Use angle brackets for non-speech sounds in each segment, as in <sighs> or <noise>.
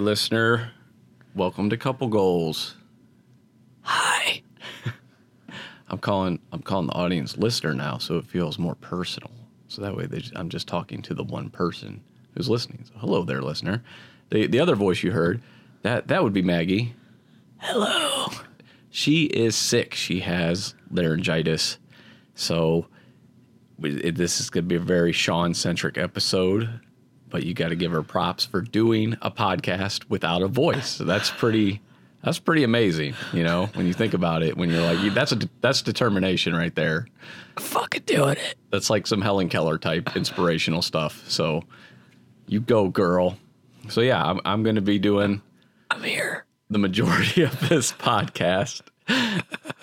Listener. Welcome to Couple Goals. Hi. <laughs> I'm calling. I'm calling the audience listener now, so it feels more personal. So that way, they, I'm just talking to the one person who's listening. So, hello there, listener. The the other voice you heard, that that would be Maggie. Hello. She is sick. She has laryngitis. So we- it- this is going to be a very Sean centric episode. But you got to give her props for doing a podcast without a voice. So that's pretty. That's pretty amazing, you know, when you think about it. When you're like, that's a that's determination right there. Fucking doing it. That's like some Helen Keller type inspirational stuff. So you go, girl. So yeah, I'm I'm going to be doing I'm here. the majority <laughs> of this podcast.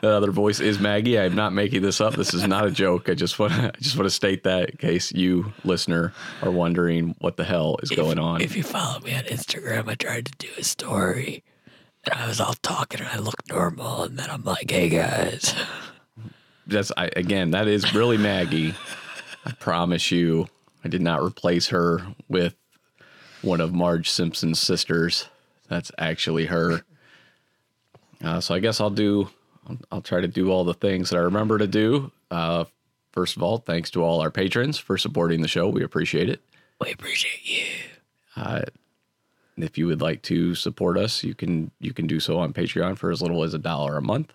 The other voice is Maggie. I'm not making this up. This is not a joke. I just want to, I just want to state that in case you listener are wondering what the hell is going on. If you follow me on Instagram, I tried to do a story. And I was all talking and I looked normal. And then I'm like, hey guys. That's I, again, that is really Maggie. I promise you, I did not replace her with one of Marge Simpson's sisters. That's actually her. Uh, so I guess I'll do. I'll, try to do all the things that I remember to do. Uh, first of all, thanks to all our patrons for supporting the show. We appreciate it. We appreciate you. If you would like to support us, you can you can do so on Patreon for as little as a dollar a month.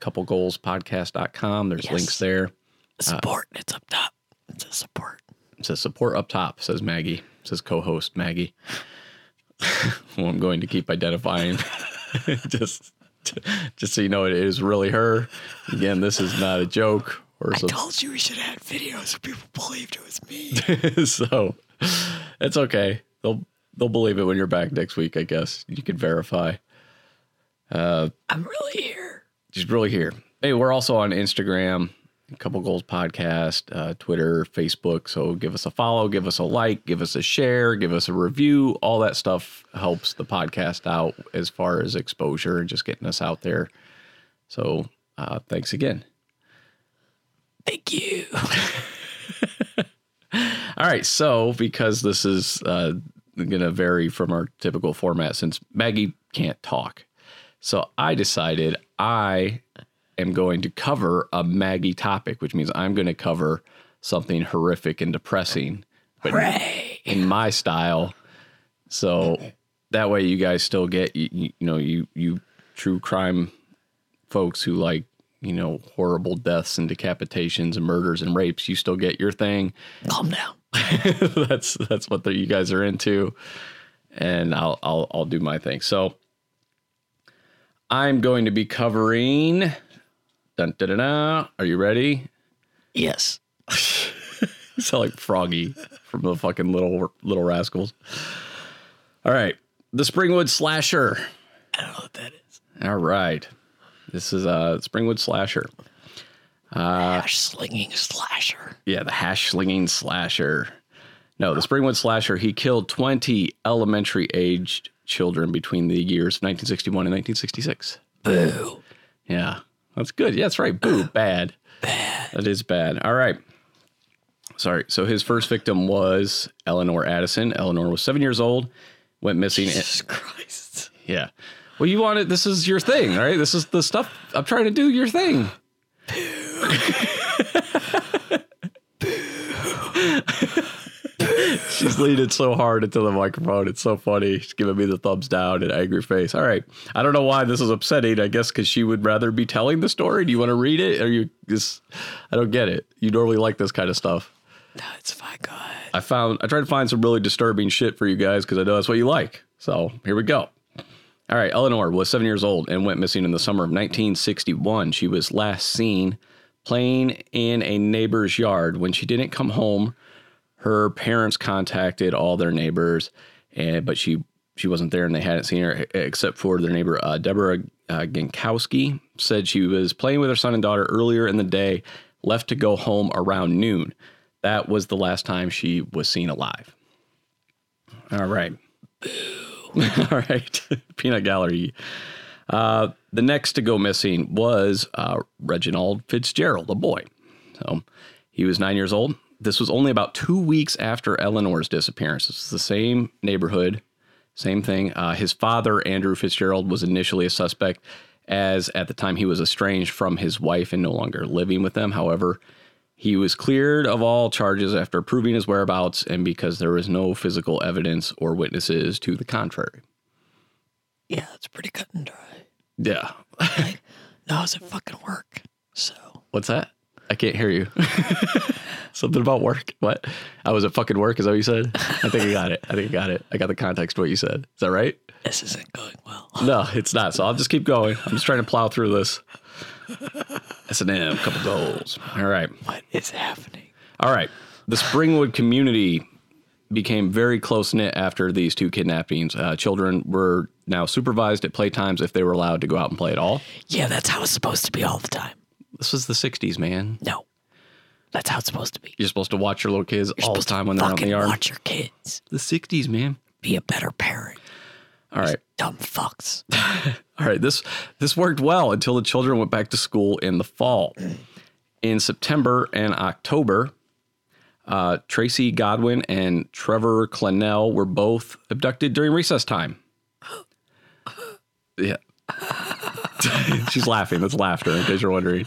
Couplegoalspodcast.com. There's Yes. links there. Support. it's up top. It's a support. It says support up top, says Maggie. It says co-host Maggie. <laughs> Who I'm going to keep identifying. <laughs> <laughs> just just so you know it is really her. Again, this is not a joke or I some, told you we should have videos so people believed it was me. <laughs> so it's okay. They'll they'll believe it when you're back next week, I guess. You can verify. Uh, I'm really here. She's really here. Hey, we're also on Instagram, Couple Goals Podcast, uh, Twitter, Facebook. So give us a follow, give us a like, give us a share, give us a review. All that stuff helps the podcast out as far as exposure and just getting us out there. So uh, thanks again. Thank you. <laughs> All right. So because this is uh, going to vary from our typical format, since Maggie can't talk, so I decided I am going to cover a Maggie topic, which means I'm going to cover something horrific and depressing, but Hooray. in my style. So that way, you guys still get you, you you know you you true crime folks who like you know horrible deaths and decapitations and murders and rapes. You still get your thing Calm down. <laughs> that's that's what the, you guys are into, and I'll I'll I'll do my thing. So I'm going to be covering. Dun, dun, dun, dun. Are you ready? Yes. <laughs> Sound like Froggy from the fucking little little rascals. All right, the Springwood Slasher. I don't know what that is. All right, this is uh Springwood Slasher. Uh, Hash slinging slasher. Yeah, the hash slinging slasher. No, the Springwood slasher. He killed 20 elementary aged children between the years of 1961 and 1966. Boo. Yeah, that's good. Yeah, that's right. Boo, <sighs> bad. Bad. That is bad. All right. Sorry. So his first victim was Eleanor Addison. Eleanor was seven years old, went missing. Jesus Christ. Yeah. Well, you wanted, this is your thing, right? This is the stuff I'm trying to do your thing. <gasps> <laughs> She's leaning so hard into the microphone. It's so funny. She's giving me the thumbs down and angry face. All right. I don't know why this is upsetting. I guess because she would rather be telling the story. Do you want to read it? Or you just, I don't get it. You normally like this kind of stuff. No, it's fine. Go ahead. I found I tried to find some really disturbing shit for you guys because I know that's what you like. So here we go. All right, Eleanor was seven years old and went missing in the summer of 1961. She was last seen playing in a neighbor's yard. When she didn't come home, her parents contacted all their neighbors, and but she she wasn't there and they hadn't seen her except for their neighbor uh, Deborah uh, said she was playing with her son and daughter earlier in the day, left to go home around noon. That was the last time she was seen alive. All right. <laughs> All right. <laughs> Peanut Gallery. Uh, the next to go missing was uh, Reginald Fitzgerald, a boy. So he was nine years old. This was only about two weeks after Eleanor's disappearance. It's the same neighborhood, same thing. Uh, his father, Andrew Fitzgerald, was initially a suspect, as at the time he was estranged from his wife and no longer living with them. However, he was cleared of all charges after proving his whereabouts and because there was no physical evidence or witnesses to the contrary. Yeah, it's pretty cut and dry. Yeah. <laughs> No, I was at fucking work. So What's that? I can't hear you. <laughs> Something about work. What? I was at fucking work. Is that what you said? I think I got it. I think I got it. I got the context of what you said. Is that right? this isn't going well. No, it's not. So I'll just keep going. I'm just trying to plow through this. S and M, couple goals. All right. What is happening? All right. The Springwood community became very close knit after these two kidnappings. Uh, children were now supervised at playtimes if they were allowed to go out and play at all. Yeah, that's how it's supposed to be all the time. This was the 60s, man. No, that's how it's supposed to be. You're supposed to watch your little kids You're all the supposed to time when they're out in fucking the yard. Watch your kids. The 60s, man. Be a better parent. All right. Dumb fucks. <laughs> All right, this this worked well until the children went back to school in the fall. In September and October, uh, Tracy Godwin and Trevor Clennell were both abducted during recess time. <gasps> Yeah, <laughs> she's laughing. That's laughter, in case you're wondering.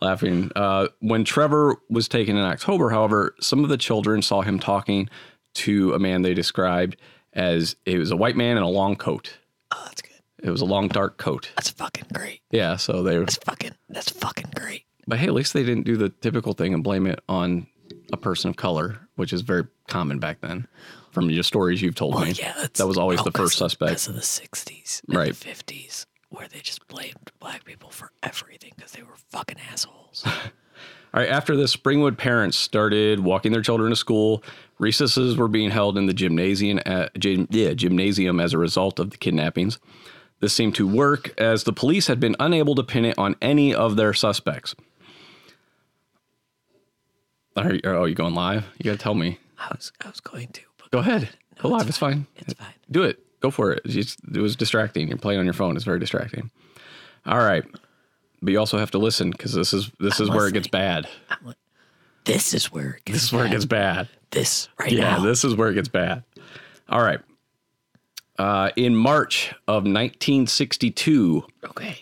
Laughing. Uh, when Trevor was taken in October, however, some of the children saw him talking to a man they described as it was a white man in a long coat. Oh, that's good. It was a long dark coat. That's fucking great. Yeah, so they were That's fucking. That's fucking great. but hey, at least they didn't do the typical thing and blame it on a person of color, which is very common back then. From your stories you've told Well, me, yeah, that's, that was always oh, the first suspect. because of the '60s, and Right. The '50s, where they just blamed black people for everything because they were fucking assholes. <laughs> All right, after this, Springwood parents started walking their children to school. Recesses were being held in the gymnasium, at, gym, yeah, gymnasium as a result of the kidnappings. This seemed to work as the police had been unable to pin it on any of their suspects. Are you, oh, you going live? You got to tell me. I was, I was going to, but Go ahead. Go live. It's fine. it's fine. Do it. Go for it. It's it was distracting. You're playing on your phone. It's very distracting. All right, but you also have to listen because this is this is where it gets bad. I'm this is where it gets. This is where it bad. gets bad. This right Yeah, now. this is where it gets bad. All right. Uh, in March of 1962, okay.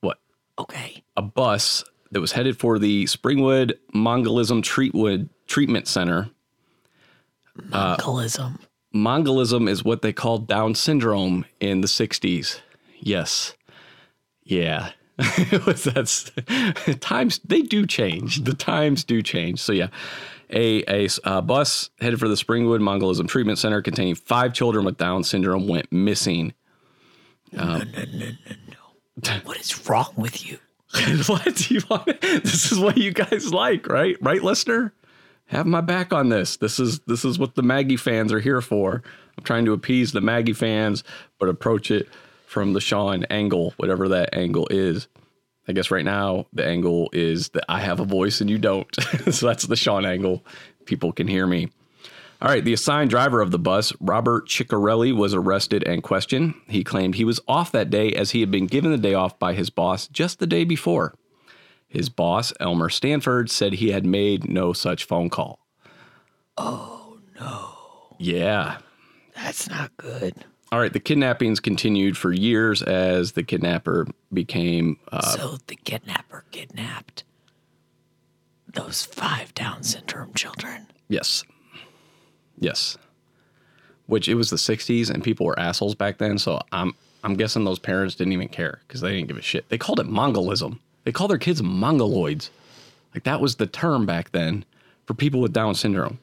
what Okay. a bus that was headed for the Springwood Mongolism Treatwood Treatment Center. Uh, Mongolism. Is what they called Down syndrome in the 60s. Yes. Yeah. <laughs> That's <laughs> times they do change. The times do change. So yeah, a a uh, bus headed for the Springwood Mongolism Treatment Center containing five children with Down syndrome went missing. No, no, no, no, no! what is wrong with you? <laughs> what do you want? This is what you guys like, right? Right, listener? Have my back on this. This is this is what the Maggie fans are here for. I'm trying to appease the Maggie fans, but approach it from the Sean angle, whatever that angle is. I guess right now the angle is that I have a voice and you don't. <laughs> so that's the Sean angle. People can hear me. All right, the assigned driver of the bus, Robert Ciccarelli, was arrested and questioned. He claimed he was off that day as he had been given the day off by his boss just the day before. His boss, Elmer Stanford, said he had made no such phone call. Oh no, Yeah. that's not good. All right, the kidnappings continued for years as the kidnapper became uh, so the kidnapper kidnapped those five Down syndrome children. Yes. Yes. Which it was the 60s and people were assholes back then, so I'm I'm guessing those parents didn't even care cuz they didn't give a shit. They called it Mongolism. They call their kids mongoloids. Like that was the term back then for people with Down syndrome.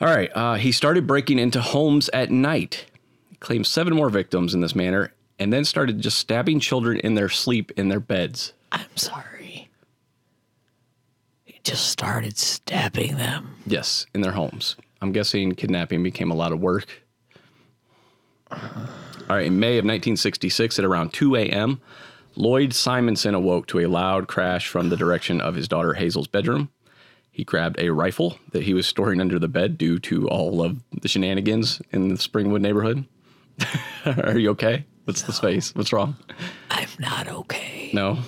All right, uh, he started breaking into homes at night. He claimed seven more victims in this manner and then started just stabbing children in their sleep in their beds. I'm sorry. He just started stabbing them. Yes, in their homes. I'm guessing kidnapping became a lot of work. All right, in May of 1966, at around 2 a.m., Lloyd Simonson awoke to a loud crash from the direction of his daughter Hazel's bedroom. He grabbed a rifle that he was storing under the bed due to all of the shenanigans in the Springwood neighborhood. <laughs> Are you okay? What's the space? What's wrong? I'm not okay. No.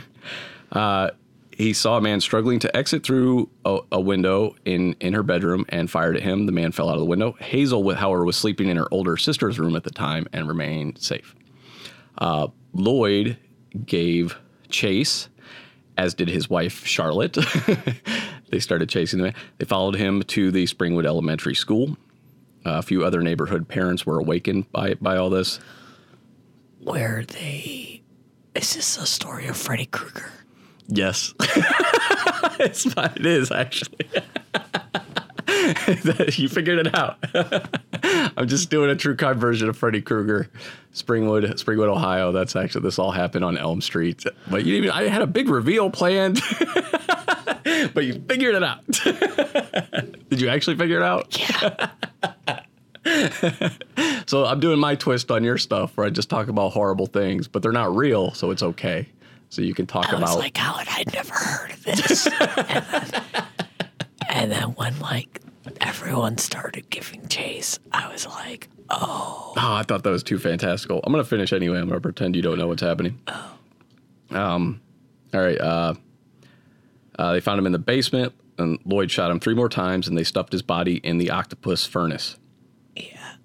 <laughs> uh, he saw a man struggling to exit through a, a window in, in her bedroom and fired at him. The man fell out of the window. Hazel, however, was sleeping in her older sister's room at the time and remained safe. Uh, Lloyd gave chase, as did his wife, Charlotte. <laughs> they started chasing the man. They followed him to the Springwood Elementary School. Uh, a few other neighborhood parents were awakened by, by all this. Where they. Is this a story of Freddy Krueger? Yes. <laughs> it's what it is, actually. <laughs> you figured it out. I'm just doing a true crime version of Freddy Krueger, Springwood, Springwood, Ohio. That's actually this all happened on Elm Street. But you even I had a big reveal planned. <laughs> but you figured it out. <laughs> Did you actually figure it out? Yeah. <laughs> so I'm doing my twist on your stuff where I just talk about horrible things, but they're not real, so it's okay. So you can talk I was about like, how I'd never heard of this? and, then, and then when like everyone started giving chase, I was like, oh, Oh, I thought that was too fantastical. I'm gonna finish anyway. I'm gonna pretend you don't know what's happening. Oh. Um, all right. Uh, uh, they found him in the basement, and Lloyd shot him three more times, and they stuffed his body in the octopus furnace. yeah.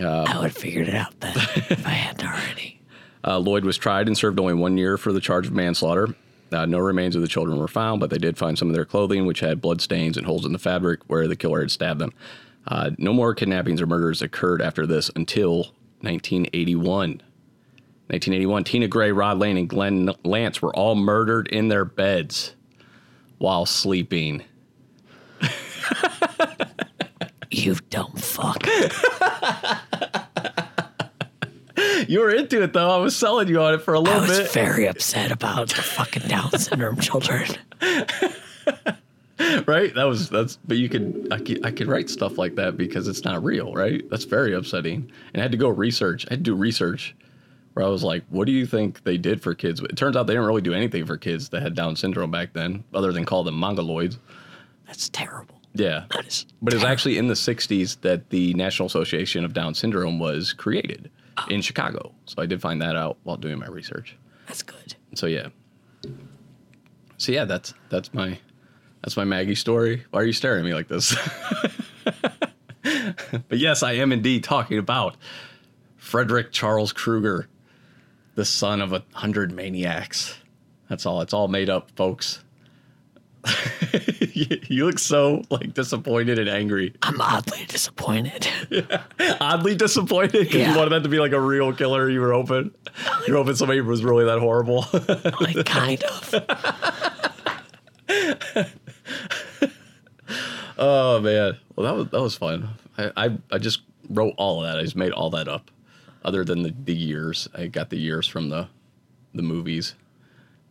Um, I would have figured it out then if I hadn't already. <laughs> Uh, Lloyd was tried and served only one year for the charge of manslaughter. Uh, no remains of the children were found, but they did find some of their clothing, which had blood stains and holes in the fabric where the killer had stabbed them. Uh, no more kidnappings or murders occurred after this until 1981. 1981, Tina Gray, Rod Lane, and Glen Lantz were all murdered in their beds while sleeping. <laughs> You dumb fuck. <laughs> You were into it though. I was selling you on it for a little I was bit. very upset about the fucking Down syndrome children. <laughs> right? That was that's. But you can I can I can write stuff like that because it's not real, right? That's very upsetting. And I had to go research. I had to do research where I was like, what do you think they did for kids? It turns out they didn't really do anything for kids that had Down syndrome back then, other than call them mongoloids. That's terrible. Yeah. That is But it was actually in the 60s that the National Association of Down Syndrome was created in Chicago. So I did find that out while doing my research. That's good. So yeah. So yeah, that's that's my that's my Maggie story. Why are you staring at me like this? <laughs> but yes, I am indeed talking about Frederick Charles Krueger, the son of a hundred maniacs. That's all. It's all made up, folks. <laughs> you look so like disappointed and angry. I'm oddly disappointed. <laughs> Oddly disappointed because Yeah. you wanted that to be like a real killer. You were hoping. You were hoping somebody was really that horrible. <laughs> like, kind of. Oh man, well that was that was fun. I, I I just wrote all of that. I just made all that up. Other than the, the years, I got the years from the the movies,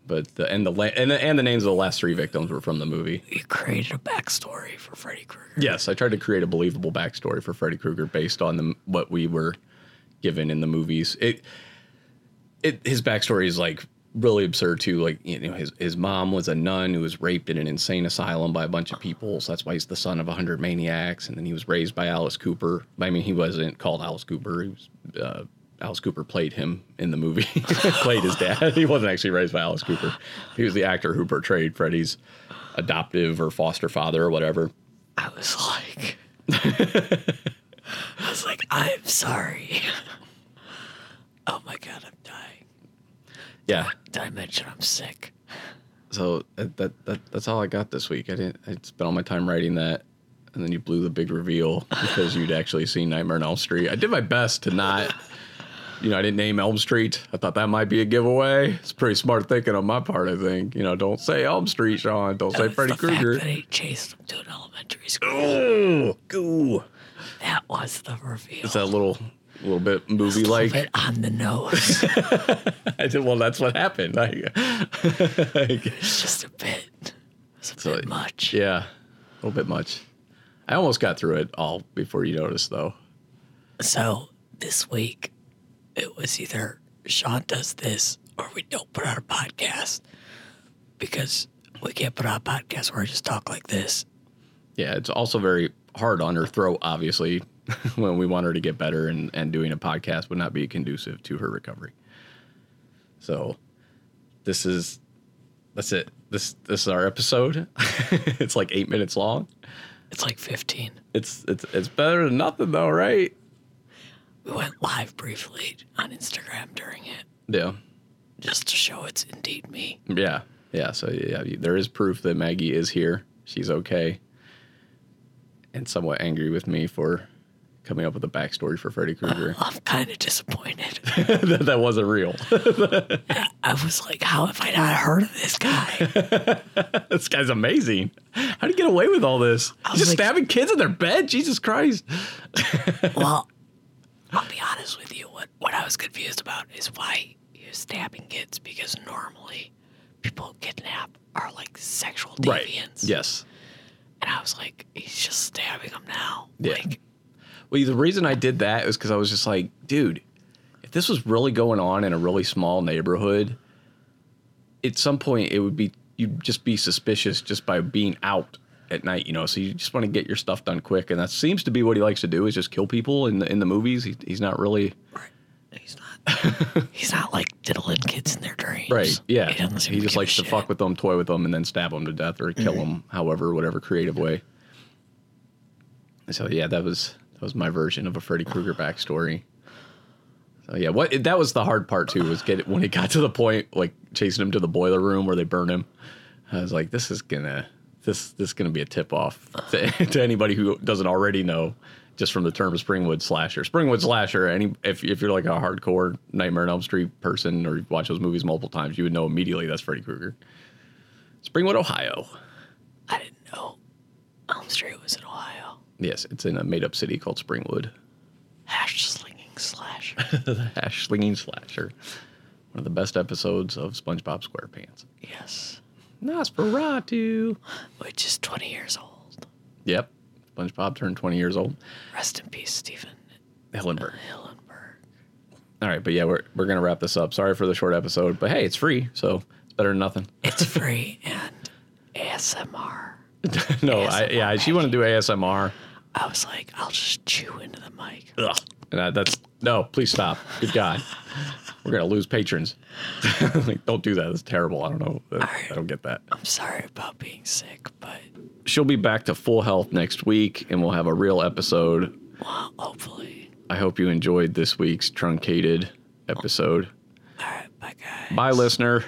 but the and the and the, and the names of the last three victims were from the movie. You created a backstory for Freddy Krueger. Yes, I tried to create a believable backstory for Freddy Krueger based on the what we were given in the movies. It it his backstory is like really absurd too. Like you know, his his mom was a nun who was raped in an insane asylum by a bunch of people. So that's why he's the son of a hundred maniacs. And then he was raised by Alice Cooper. I mean, he wasn't called Alice Cooper. He was. Uh, Alice Cooper played him in the movie, <laughs> played his dad. He wasn't actually raised by Alice Cooper. He was the actor who portrayed Freddy's adoptive or foster father or whatever. I was like, I was like, I'm sorry. Oh my god, I'm dying. Yeah. Did I mention I'm sick? So that, that, that that's all I got this week. I didn't. I spent all my time writing that, and then you blew the big reveal because you'd actually seen Nightmare on Elm Street. I did my best to not. You know, I didn't name Elm Street. I thought that might be a giveaway. It's pretty smart thinking on my part, I think. You know, don't say Elm Street, Sean. Don't say Freddy the fact Krueger. that he chased him to an elementary school. Ooh, ooh. That was the reveal. It's that little, little bit movie like a little bit on the nose. <laughs> I said, well, that's what happened. <laughs> I, it's just a bit. It's a So, bit much. yeah, a little bit much. I almost got through it all before you noticed, though. So this week, it was either Sean does this or we don't put out a podcast because we can't put out a podcast where I just talk like this. Yeah, it's also very hard on her throat, obviously, <laughs> when we want her to get better, and, and doing a podcast would not be conducive to her recovery. So, this is That's it. This this is our episode. <laughs> it's like eight minutes long. It's like 15. It's it's it's better than nothing though, right? We went live briefly on Instagram during it Yeah. just to show it's indeed me. Yeah. Yeah. So yeah, there is proof that Maggie is here. She's okay. And somewhat angry with me for coming up with a backstory for Freddy Krueger. I'm kind of disappointed. <laughs> that, that wasn't real. <laughs> I was like, how have I not heard of this guy? <laughs> this guy's amazing. How would he get away with all this? He's just like- stabbing kids in their bed. Jesus Christ. well, I'll be honest with you. What I was confused about is why he was stabbing kids because normally people kidnap are like sexual deviants. Yes. And I was like, he's just stabbing them now. Yeah. Like, Well, the reason I did that is because I was just like, dude, if this was really going on in a really small neighborhood, at some point it would be you'd just be suspicious just by being out at night, you know. So you just want to get your stuff done quick, and that seems to be what he likes to do is just kill people in the in the movies. He, he's not really he's not. <laughs> he's not like diddling kids in their dreams. right. Yeah, He, he just likes to shit. fuck with them, toy with them, and then stab them to death or kill mm-hmm. them, however, whatever creative way. So yeah, that was that was my version of a Freddy Krueger backstory. So yeah, what that was the hard part too was get it when it got to the point like chasing him to the boiler room where they burn him. I was like, this is gonna this this is gonna be a tip off to, <laughs> to anybody who doesn't already know just from the term of Springwood slasher. Springwood slasher. Any if if you're like a hardcore Nightmare on Elm Street person or you watch those movies multiple times, you would know immediately that's Freddy Krueger. Springwood, Ohio. I didn't know Elm Street was in Ohio. Yes, it's in a made up city called Springwood. Hash slinging slasher. <laughs> the hash slinging slasher. One of the best episodes of SpongeBob SquarePants. yes. Nosferatu. Which is 20 years old. Yep. SpongeBob turned 20 years old. Rest in peace, Stephen Hillenburg. Uh, Hillenburg. All right, but yeah, we're, we're going to wrap this up. Sorry for the short episode, but hey, it's free, so it's better than nothing. <laughs> It's free and ASMR. <laughs> no, I, yeah, she want to do ASMR. I was like, I'll just chew into the mic. Ugh. And I, that's, no, please stop. Good God. we're going to lose patrons. <laughs> like, don't do that. That's terrible. I don't know. I, I don't get that. I'm sorry about being sick, but She'll be back to full health next week, and we'll have a real episode well, hopefully. I hope you enjoyed this week's truncated episode. All right, bye guys. Bye, listener.